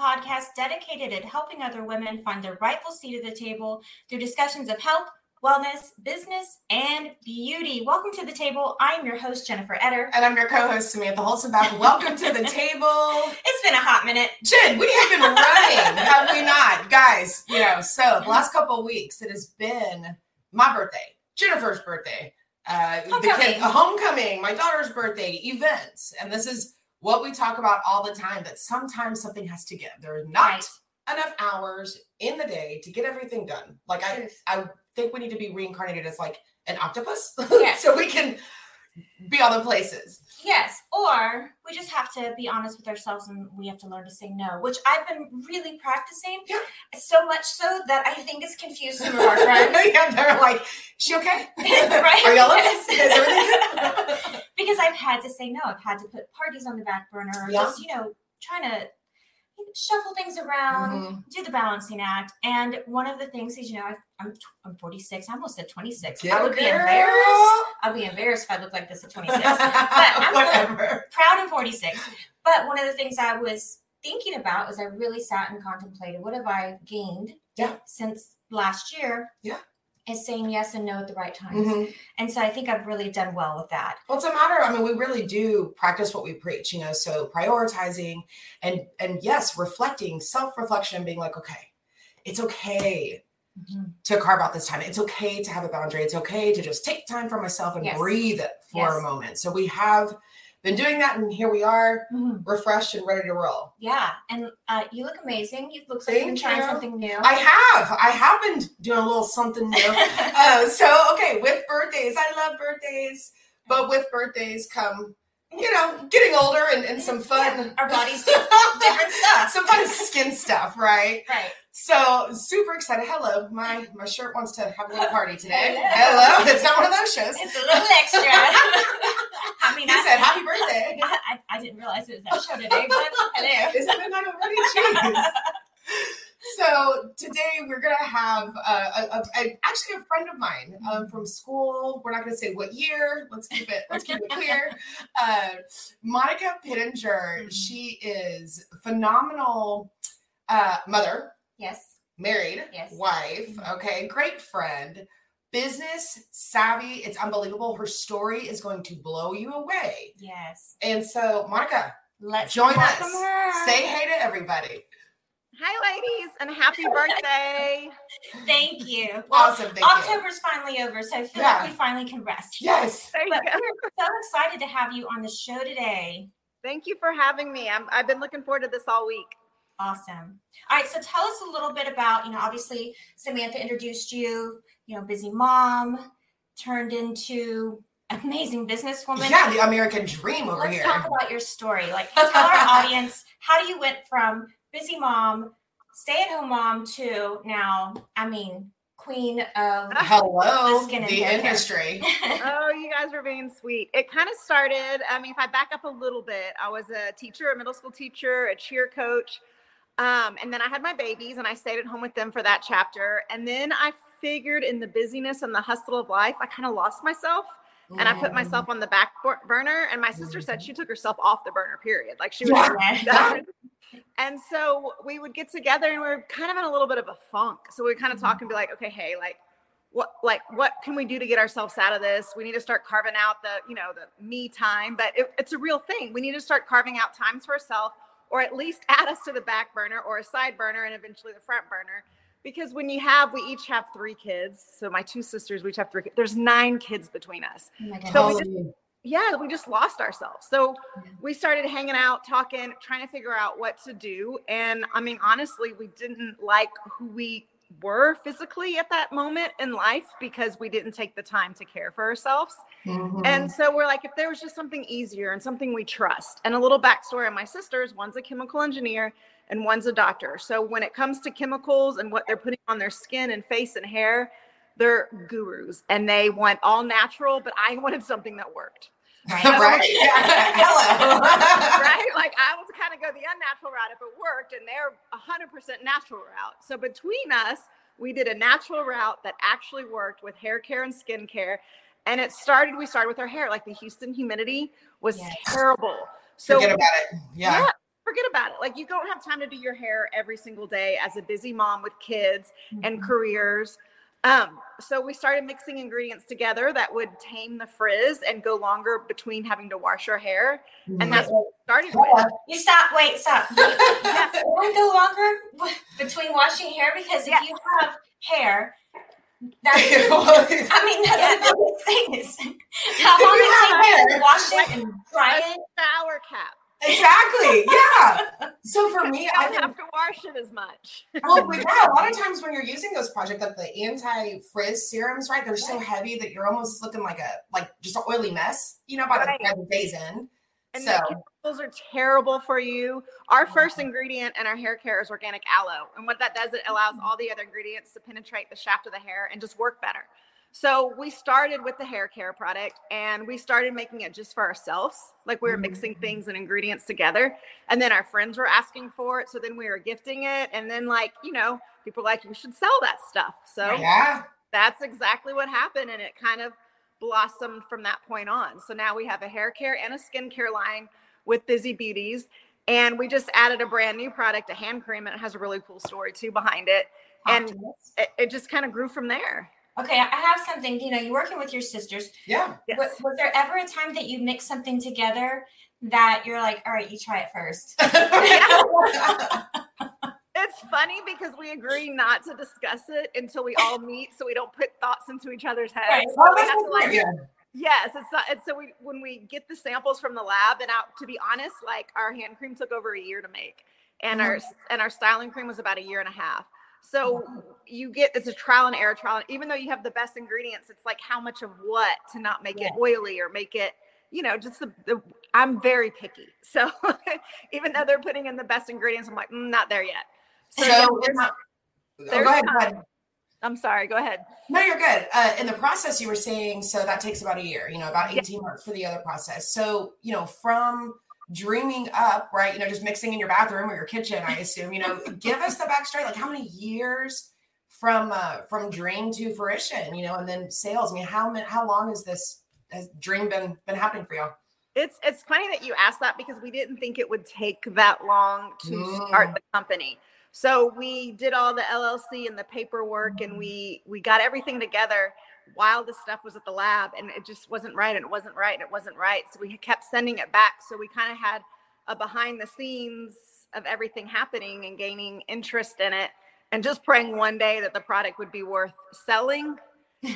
Podcast dedicated at helping other women find their rightful seat at the table through discussions of health, wellness, business, and beauty. Welcome to the table. I'm your host, Jennifer Etter. And I'm your co-host Samantha Holzenbach. Welcome to the table. It's been a hot minute. Jen, we have been running, have we not? Guys, you know, so the last couple of weeks it has been my birthday, Jennifer's birthday, uh, the Homecoming. kid, a homecoming, my daughter's birthday, events. And this is what we talk about all the time that sometimes something has to give. There are not Right. enough hours in the day to get everything done. Like I, I think we need to be reincarnated as like an octopus Yeah. so we can be other places. Yes, or we just have to be honest with ourselves and we have to learn to say no, which I've been really practicing. Yeah. So much so that I think it's confused some of our friends. yeah, they're like, she okay? Right? Are y'all okay? Yes. Is everything good? because I've had to say no. I've had to put parties on the back burner or Yeah. just, you know, trying to shuffle things around, Mhm. do the balancing act. And one of the things is, you know, I've, I'm, tw- I'm 46. I almost said 26. Get I would be embarrassed. I'd be embarrassed if I looked like this at 26. but I'm Whatever. proud of 46. But one of the things I was thinking about was I really sat and contemplated what have I gained Yeah. since last year? Yeah. Is saying yes and no at the right times. Mhm. And so I think I've really done well with that. Well, it's a matter. I mean, we really do practice what we preach, you know. So prioritizing and and yes, reflecting, self-reflection, being like, okay, it's okay to carve out this time. It's okay to have a boundary. It's okay to just take time for myself and Yes. breathe for Yes. a moment. So we have been doing that, and here we are, Mhm. refreshed and ready to roll. Yeah, and uh, you look amazing. You look like you've been trying you. something new. I have. I have been doing a little something new. uh, so okay, with birthdays, I love birthdays, but with birthdays come, you know, getting older and, and some fun. Yeah, our bodies do different stuff. some fun skin stuff, right? right. So super excited. Hello, my my shirt wants to have a little party today. Hello. Hello. It's not one of those shows. It's a little extra. I mean, He I said happy birthday. I, I, I didn't realize it was that show today, but hello. Is it midnight already? Jeez. So today we're gonna have uh, a, a, a- actually a friend of mine um, from school. We're not gonna say what year. Let's keep it. Let's keep it clear. Uh, Monica Pittenger. Mhm. She is phenomenal uh, mother, Yes. married, Yes. wife. Mhm. Okay, great friend. Business savvy. It's unbelievable. Her story is going to blow you away. Yes. And so, Monica, Let's join us. her. Say hey to everybody. Hi, ladies, and happy birthday. thank you. Well, Awesome. Thank you. October's finally over, so I feel Yeah. like we finally can rest. Yes. There you But go. we're so excited to have you on the show today. Thank you for having me. I'm, I've been looking forward to this all week. Awesome. All right, so tell us a little bit about, you know, obviously Samantha introduced you, you know, busy mom, turned into amazing businesswoman. Yeah, the American dream over Let's here. talk about your story. Like, tell our audience how you went from busy mom stay at home mom to now, I mean, queen of Hello, skin the industry. oh, you guys were being sweet. It kind of started. I mean, if I back up a little bit, I was a teacher, a middle school teacher, a cheer coach. Um, and then I had my babies and I stayed at home with them for that chapter. And then I figured in the busyness and the hustle of life, I kind of lost myself and I put myself on the back burner. And my sister said she took herself off the burner, period. Like she was Yeah. And so we would get together and we are kind of in a little bit of a funk. So we kind of talk and be like, okay, hey, like, what like what can we do to get ourselves out of this? We need to start carving out the you know the me time. But it, it's a real thing. We need to start carving out times for ourselves or at least add us to the back burner or a side burner and eventually the front burner. Because when you have we each have three kids. So my two sisters we each have three kids there's nine kids between us. Oh. So we just- yeah, we just lost ourselves. So we started hanging out, talking, trying to figure out what to do. And I mean, honestly, we didn't like who we were physically at that moment in life because we didn't take the time to care for ourselves. Mhm. And so we're like, if there was just something easier and something we trust, and a little backstory on my sisters one's a chemical engineer and one's a doctor. So when it comes to chemicals and what they're putting on their skin and face and hair, they're gurus and they want all natural, but I wanted something that worked. Right. right? Hello. right? Like I was kind of go the unnatural route if it worked, and they're 100% natural route. So between us, we did a natural route that actually worked with hair care and skin care. And it started, we started with our hair. Like the Houston humidity was Yes. terrible. So Forget about it. Yeah. yeah, forget about it. Like you don't have time to do your hair every single day as a busy mom with kids and mm-hmm. careers. Um, so we started mixing ingredients together that would tame the frizz and go longer between having to wash our hair. And that's what we started with. You stop. Wait, stop. Yes, it won't go longer between washing hair because if Yes. you have hair, that's. I mean, that's the biggest thing is how long it takes to wash it and dry it. Shower cap. Exactly. Yeah. So for me, I don't have to wash it as much. well, but yeah, a lot of times when you're using those project like the anti-frizz serums, right? They're so heavy that you're almost looking like a like just an oily mess, you know, by the, Right. by the days in. And so the chemicals are terrible for you. Our first ingredient in our hair care is organic aloe. And what that does, it allows all the other ingredients to penetrate the shaft of the hair and just work better. So we started with the hair care product and we started making it just for ourselves. Like we were mixing things and ingredients together. And then our friends were asking for it. So then we were gifting it. And then, like, you know, people were like, you should sell that stuff. So yeah. that's exactly what happened and it kind of blossomed from that point on so now we have a hair care and a skincare line with busy beauties and we just added a brand new product a hand cream and it has a really cool story too behind it and it, it just kind of grew from there Okay, I have something. You know, you're working with your sisters. Yeah. yes. Was, was there ever a time that you mixed something together that you're like, all right, you try it first? it's funny because we agree not to discuss it until we all meet so we don't put thoughts into each other's heads Right. So we have to, like, yeah. Yes, it's not. And so we, when we get the samples from the lab, and out to be honest, like our hand cream took over a year to make, and uh-huh. our and our styling cream was about a year and a half. So you get it's a trial and error trial. Even though you have the best ingredients, it's like how much of what to not make it oily or make it, you know, just the. the I'm very picky, so even though they're putting in the best ingredients, I'm like, mm, not there yet. So, So, yeah, there's- the- oh, there's go ahead, time. I'm sorry. Go ahead. No, you're good. Uh, in the process, you were saying so that takes about a year, you know, about 18 months for the other process. So, you know, from dreaming up, right, you know, just mixing in your bathroom or your kitchen, I assume, you know, give us the backstory. Like, how many years from uh, from dream to fruition, you know, and then sales? I mean, how how long has this has dream been been happening for y'all? It's it's funny that you asked that because we didn't think it would take that long to start Mm. the company. So we did all the LLC and the paperwork and we we got everything together while the stuff was at the lab and it just wasn't right and it wasn't right and it wasn't right. So we kept sending it back. So we kind of had a behind the scenes of everything happening and gaining interest in it and just praying one day that the product would be worth selling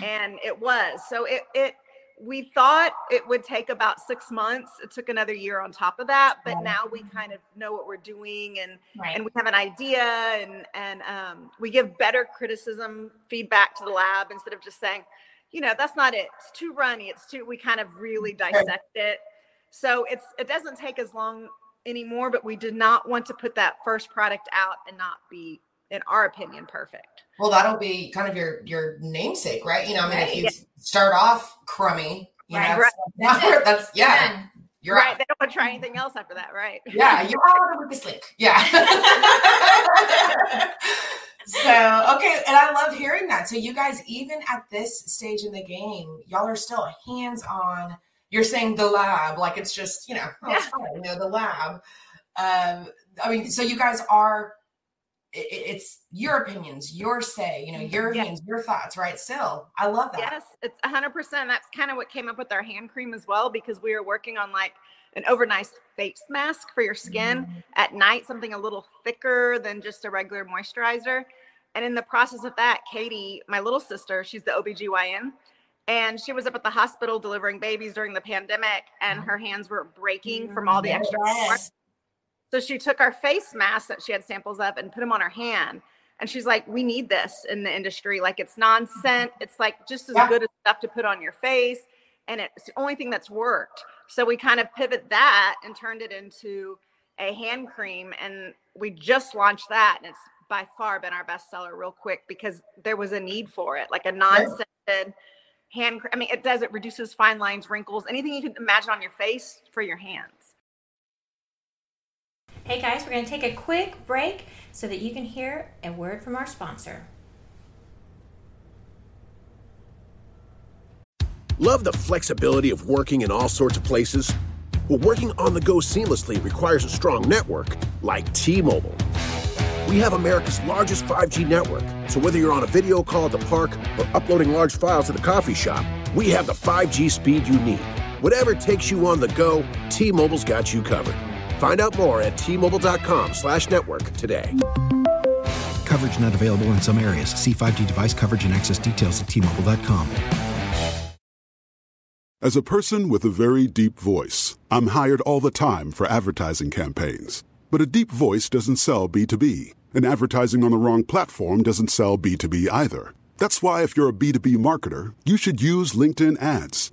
and it was. So it it we thought it would take about six months. It took another year on top of that, but now we kind of know what we're doing and Right. and we have an idea and and um, we give better criticism feedback to the lab instead of just saying, you know, that's not it. It's too runny. It's too. We kind of really dissect it. So it's it doesn't take as long anymore, but we did not want to put that first product out and not be, in our opinion, perfect. Well, that'll be kind of your your namesake, right? You know, I mean, right. if you yeah. start off crummy, you right, know, right. That's, that's, yeah. You're right. They don't want to try anything else after that, right? Yeah, you're out of the slick. Yeah. so okay, and I love hearing that. So you guys, even at this stage in the game, y'all are still hands-on. You're saying the lab, like it's just, you know, oh, yeah. it's fine, you know, the lab. Um, I mean, so you guys are it's your opinions, your say, you know, your yes. hands, your thoughts, right? Still, I love that. Yes, it's 100%. That's kind of what came up with our hand cream as well, because we were working on like an overnight face mask for your skin mm-hmm. at night, something a little thicker than just a regular moisturizer. And in the process of that, Katie, my little sister, she's the OBGYN, and she was up at the hospital delivering babies during the pandemic, and her hands were breaking from all the extra. Yes. So she took our face masks that she had samples of and put them on her hand. And she's like, we need this in the industry. Like it's non-scent. It's like just as yeah. good as stuff to put on your face. And it's the only thing that's worked. So we kind of pivot that and turned it into a hand cream. And we just launched that. And it's by far been our best seller real quick because there was a need for it, like a non-scented hand. I mean, it does, it reduces fine lines, wrinkles, anything you can imagine on your face for your hands. Hey guys, we're going to take a quick break so that you can hear a word from our sponsor. Love the flexibility of working in all sorts of places? Well, working on the go seamlessly requires a strong network like T Mobile. We have America's largest 5G network, so whether you're on a video call at the park or uploading large files at the coffee shop, we have the 5G speed you need. Whatever takes you on the go, T Mobile's got you covered. Find out more at tmobile.com slash network today. Coverage not available in some areas. See 5G device coverage and access details at tmobile.com. As a person with a very deep voice, I'm hired all the time for advertising campaigns. But a deep voice doesn't sell B2B, and advertising on the wrong platform doesn't sell B2B either. That's why if you're a B2B marketer, you should use LinkedIn ads.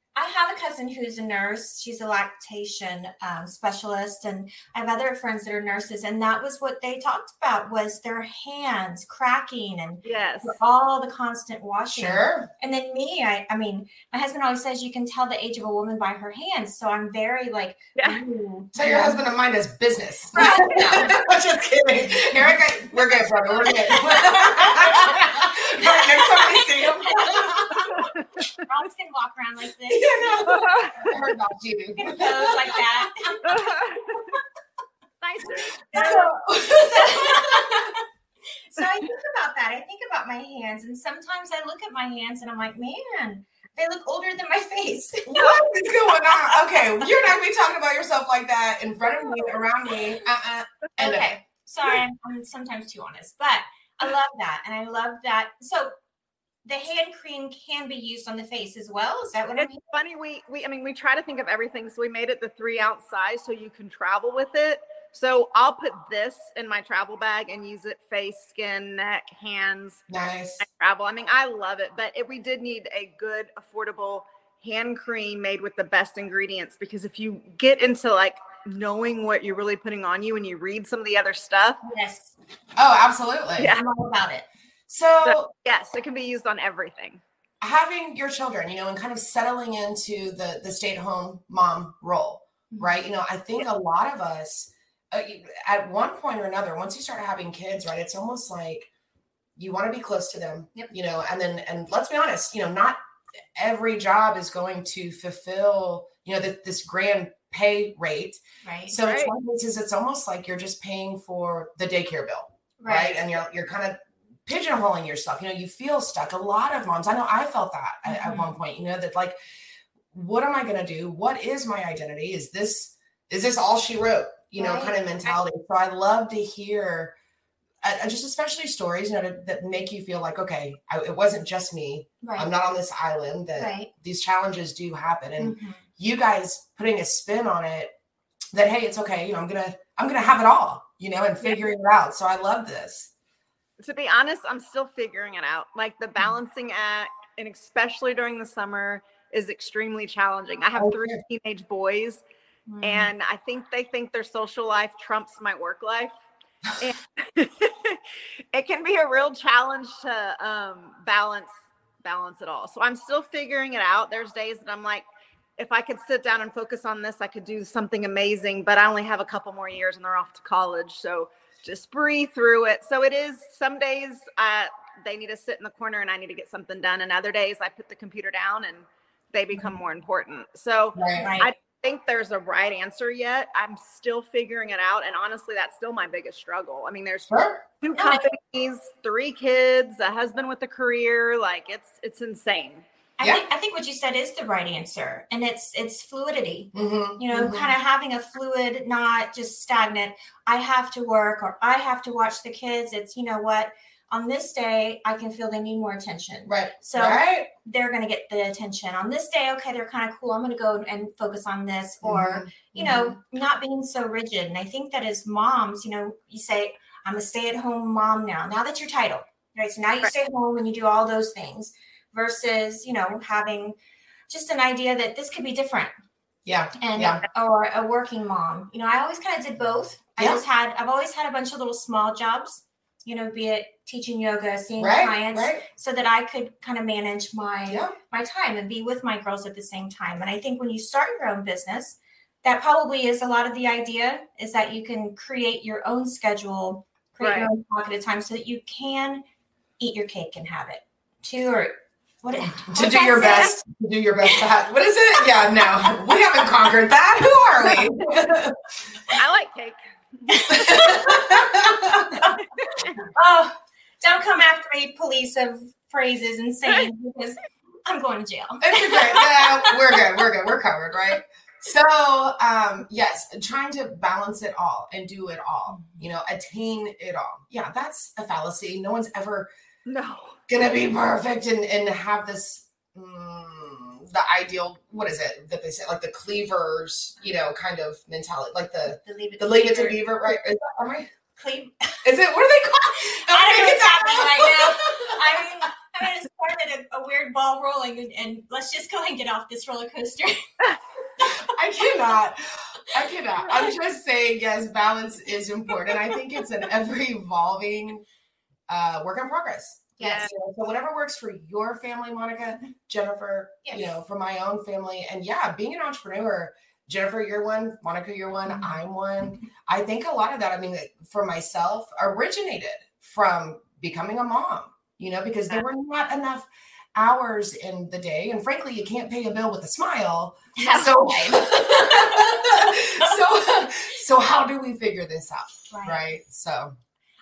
I have a cousin who's a nurse. She's a lactation um, specialist, and I have other friends that are nurses. And that was what they talked about was their hands cracking and yes, all the constant washing. Sure. And then me, I, I mean, my husband always says you can tell the age of a woman by her hands. So I'm very like, yeah. Tell your husband of mine is business. Right. I'm just kidding, Erica. We're good, brother. We're good. Next time we see him. Rob's gonna walk around like this. Yeah, no. I heard about you. Pose like that. nice. So, so I think about that. I think about my hands, and sometimes I look at my hands and I'm like, man, they look older than my face. what is going on? Okay, you're not gonna be talking about yourself like that in front of me, around me. Uh-uh. Okay, sorry, I'm, I'm sometimes too honest, but I love that, and I love that. So the hand cream can be used on the face as well. Is that what it's I mean? funny? We we I mean we try to think of everything. So we made it the three ounce size so you can travel with it. So I'll put this in my travel bag and use it face, skin, neck, hands. Nice. Travel. I mean, I love it, but it, we did need a good, affordable hand cream made with the best ingredients because if you get into like knowing what you're really putting on you and you read some of the other stuff. Yes. Oh, absolutely. Yeah. I'm all about it. So, so, yes, it can be used on everything. Having your children, you know, and kind of settling into the the stay at home mom role, mm-hmm. right? You know, I think a lot of us uh, at one point or another, once you start having kids, right, it's almost like you want to be close to them, Yep. you know, and then, and let's be honest, you know, not every job is going to fulfill, you know, the, this grand pay rate. Right. So Right. some cases, it's almost like you're just paying for the daycare bill, right? And you're, you're kind of pigeonholing yourself. You know, you feel stuck. A lot of moms, I know I felt that at, at Mhm. one point, you know, that like, what am I going to do? What is my identity? Is this, is this all she wrote? You know, Right. kind of mentality. So I love to hear, uh, uh, just especially stories, you know, that, that make you feel like, okay, I, it wasn't just me. right. I'm not on this island. That right. these challenges do happen, and Mhm. you guys putting a spin on it that hey, it's okay. You know, I'm gonna I'm gonna have it all. You know, and figuring it out. So I love this. To be honest, I'm still figuring it out. Like the balancing act, and especially during the summer, is extremely challenging. I have Oh, three teenage boys, Mhm. and I think they think their social life trumps my work life. And it can be a real challenge to um, balance balance it all. So I'm still figuring it out. There's days that I'm like, if I could sit down and focus on this, I could do something amazing. But I only have a couple more years, and they're off to college. So just breathe through it. So it is some days uh, they need to sit in the corner and I need to get something done. And other days I put the computer down and they become more important. So Right. I think there's a right answer yet. I'm still figuring it out. And honestly, that's still my biggest struggle. I mean, there's Sure. two companies, three kids, a husband with a career. Like it's it's insane. I Yeah. think I think what you said is the right answer, and it's it's fluidity. Mhm, You know, mhm. kind of having a fluid, not just stagnant. I have to work or I have to watch the kids. It's you know what on this day I can feel they need more attention. Right. So right. they're going to get the attention on this day. Okay, they're kind of cool. I'm going to go and focus on this, or Mhm, you know, not being so rigid. And I think that as moms, you know, you say, I'm a stay at home mom now, now that's your title, right? So now you Right. stay home and you do all those things versus, you know, having just an idea that this could be different yeah. and Yeah. or a working mom. You know, I always kind of did both. I Yeah. just had I've always had a bunch of little small jobs, you know, be it teaching yoga, seeing Right. clients, Right. so that I could kind of manage my Yeah. my time and be with my girls at the same time. And I think when you start your own business, that probably is a lot of the idea is that you can create your own schedule, create your Right. own pocket of time so that you can eat your cake and have it too or what To do your saying? best. To do your best. To have, what is it? Yeah. No, we haven't conquered that. Who are we? I like cake. Oh, don't come after me, police of phrases and sayings because I'm going to jail. It's okay. Yeah, we're good. We're good. We're covered, right? So, um, yes, trying to balance it all and do it all, you know, attain it all. Yeah, that's a fallacy. No one's ever No. gonna be perfect and and have this mm, the ideal. What is it that they say? Like the cleavers, you know, kind of mentality, like the The leave it the leave it to Beaver- beaver, right? Is that, am I? Cle- Is it? What are they called? I don't know Okay, what's happening right now. I mean, I mean, it started a, a weird ball rolling, and, and let's just go and get off this roller coaster. I cannot. I cannot. I'm just saying, yes, balance is important. I think it's an ever evolving uh, work in progress. Yes. So, so whatever works for your family, Monica, Jennifer, you know, for my own family. And yeah, being an entrepreneur, Jennifer, you're one, Monica, you're one, Mhm. I'm one. I think a lot of that, I mean, for myself, originated from becoming a mom, you know, because there were not enough hours in the day. And frankly, you can't pay a bill with a smile. So, so, so how do we figure this out? Right. Right. So,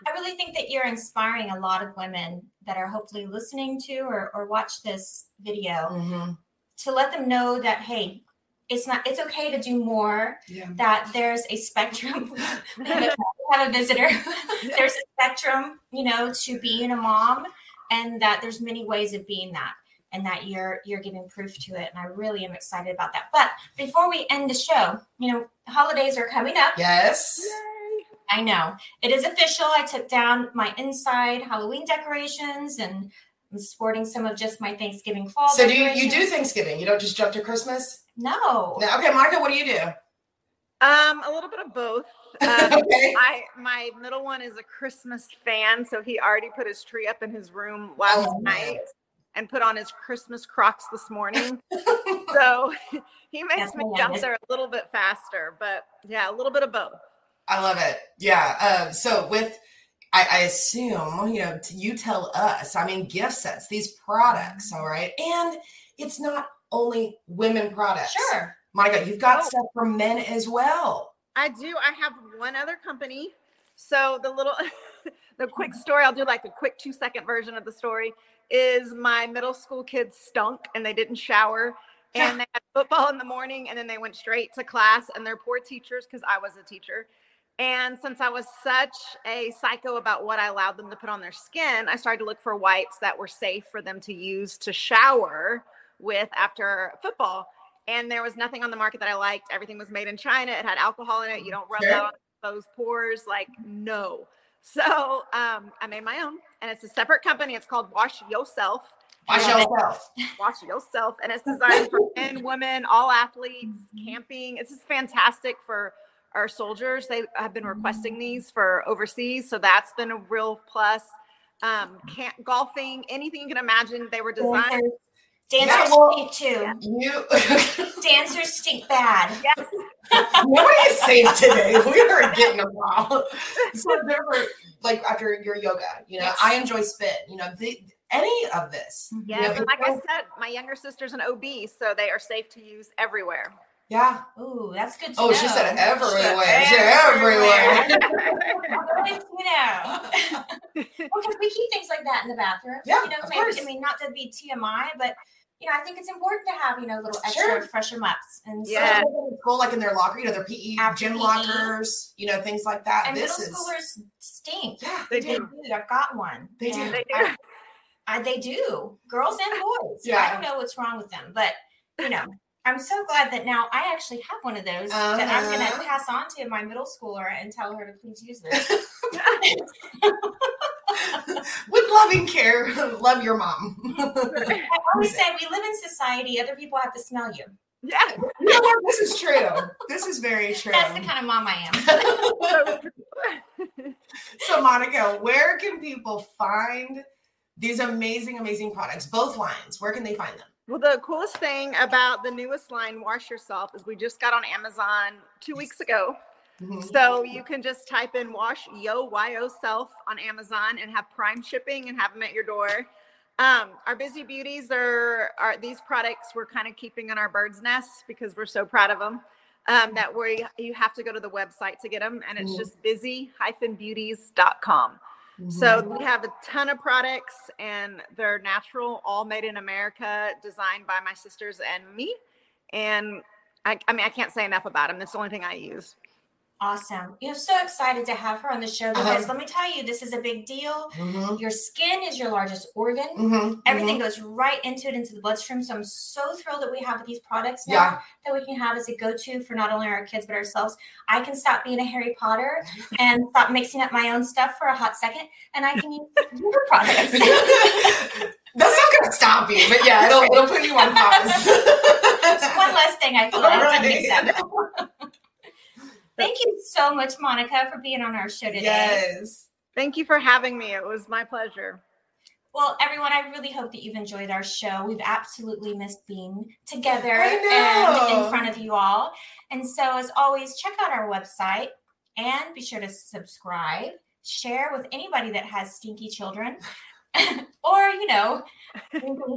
I really think that you're inspiring a lot of women that are hopefully listening to or, or watch this video mhm. to let them know that hey, it's not it's okay to do more. yeah. That there's a spectrum. we have a visitor. there's a spectrum, you know, to being a mom, and that there's many ways of being that, and that you're you're giving proof to it. And I really am excited about that. But before we end the show, you know, holidays are coming up. Yes. I know it is official. I took down my inside Halloween decorations and I'm sporting some of just my Thanksgiving fall. So do you, you do. Thanksgiving? You don't just jump to Christmas? No. No. Okay, Monica, what do you do? Um, a little bit of both. Um, okay. I my middle one is a Christmas fan, so he already put his tree up in his room last Oh, night and put on his Christmas Crocs this morning. so he makes That's me jump there a little bit faster, but yeah, a little bit of both. I love it. Yeah. Uh, so with, I, I assume you know you tell us. I mean, gift sets, these products, all right, and it's not only women products. Sure. Monica, you've got Oh. stuff for men as well. I do. I have one other company. So the little, the quick story, I'll do like a quick two second version of the story is my middle school kids stunk and they didn't shower and they had football in the morning and then they went straight to class and they're poor teachers because I was a teacher. And since I was such a psycho about what I allowed them to put on their skin, I started to look for wipes that were safe for them to use to shower with after football. And there was nothing on the market that I liked. Everything was made in China. It had alcohol in it. You don't rub Sure. that on those pores. Like, no. So um, I made my own, and it's a separate company. It's called Wash Yourself. Wash yourself. Wash Yourself, and it's designed for men, women, all athletes, camping. It's just fantastic for our soldiers. They have been requesting these for overseas, so that's been a real plus. Um, camp, golfing, anything you can imagine, they were designed. Dancers Yeah, well- stink too. You. Dancers stink bad. Yes, Nobody is safe today. We are getting a while. So there were like after your yoga, you know, Yes. I enjoy spin. You know, the, any of this. you know, like I said, my younger sister's an OB, so they are safe to use everywhere. Yeah. Ooh, that's good to Oh, know. she said everywhere. She She said everywhere. Good to know. because we keep things like that in the bathroom. Yeah, you know, of maybe, course. I mean, not to be TMI, but you know, I think it's important to have you know little extra Sure. fresher ups and so- Yeah. Go like in their locker, you know, their PE After gym PE. lockers, you know, things like that. and this middle is schoolers stink. yeah, They They do. do. I've got one. They do. They do. I, I, they do. Girls and boys. Yeah. I don't know what's wrong with them, but you know, I'm so glad that now I actually have one of those that I'm going Uh-huh. to pass on to my middle schooler and tell her to please use this. with loving care. Love your mom. I always say we live in society. Other people have to smell you. Yeah. you know what? This is true. This is very true. That's the kind of mom I am. so, Monica, where can people find these amazing, amazing products? Both lines. Where can they find them? Well, the coolest thing about the newest line, Wash Yourself, is we just got on Amazon two weeks ago. Mm-hmm. So you can just type in Wash Yo Y-O Self on Amazon and have Prime shipping and have them at your door. Um, our busy beauties are, are these products we're kind of keeping in our bird's nest because we're so proud of them. Um, that we you have to go to the website to get them, and it's Mhm. just busy-beauties.com. So mm-hmm. we have a ton of products and they're natural, all made in America, designed by my sisters and me. And I, I mean, I can't say enough about them. That's the only thing I use. Awesome. You're so excited to have her on the show because let me tell you, this is a big deal. Mhm, Your skin is your largest organ. mhm, Everything mhm. goes right into it, into the bloodstream. So I'm so thrilled that we have these products now Yeah. that we can have as a go-to for not only our kids but ourselves. I can stop being a Harry Potter and stop mixing up my own stuff for a hot second, and I can use your products. That's not going to stop you, but yeah, it'll, it'll put you on pause. It's one less thing I feel like I have to mix Right. Up. Thank you so much, Monica, for being on our show today. Yes. Thank you for having me. It was my pleasure. Well, everyone, I really hope that you've enjoyed our show. We've absolutely missed being together and in front of you all. And so, as always, check out our website and be sure to subscribe, share with anybody that has stinky children or, you know,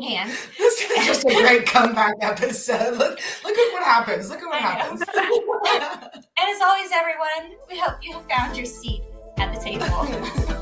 hands. This is just a great comeback episode. Look, look at what happens. Look at what happens. And as always, everyone, we hope you have found your seat at the table.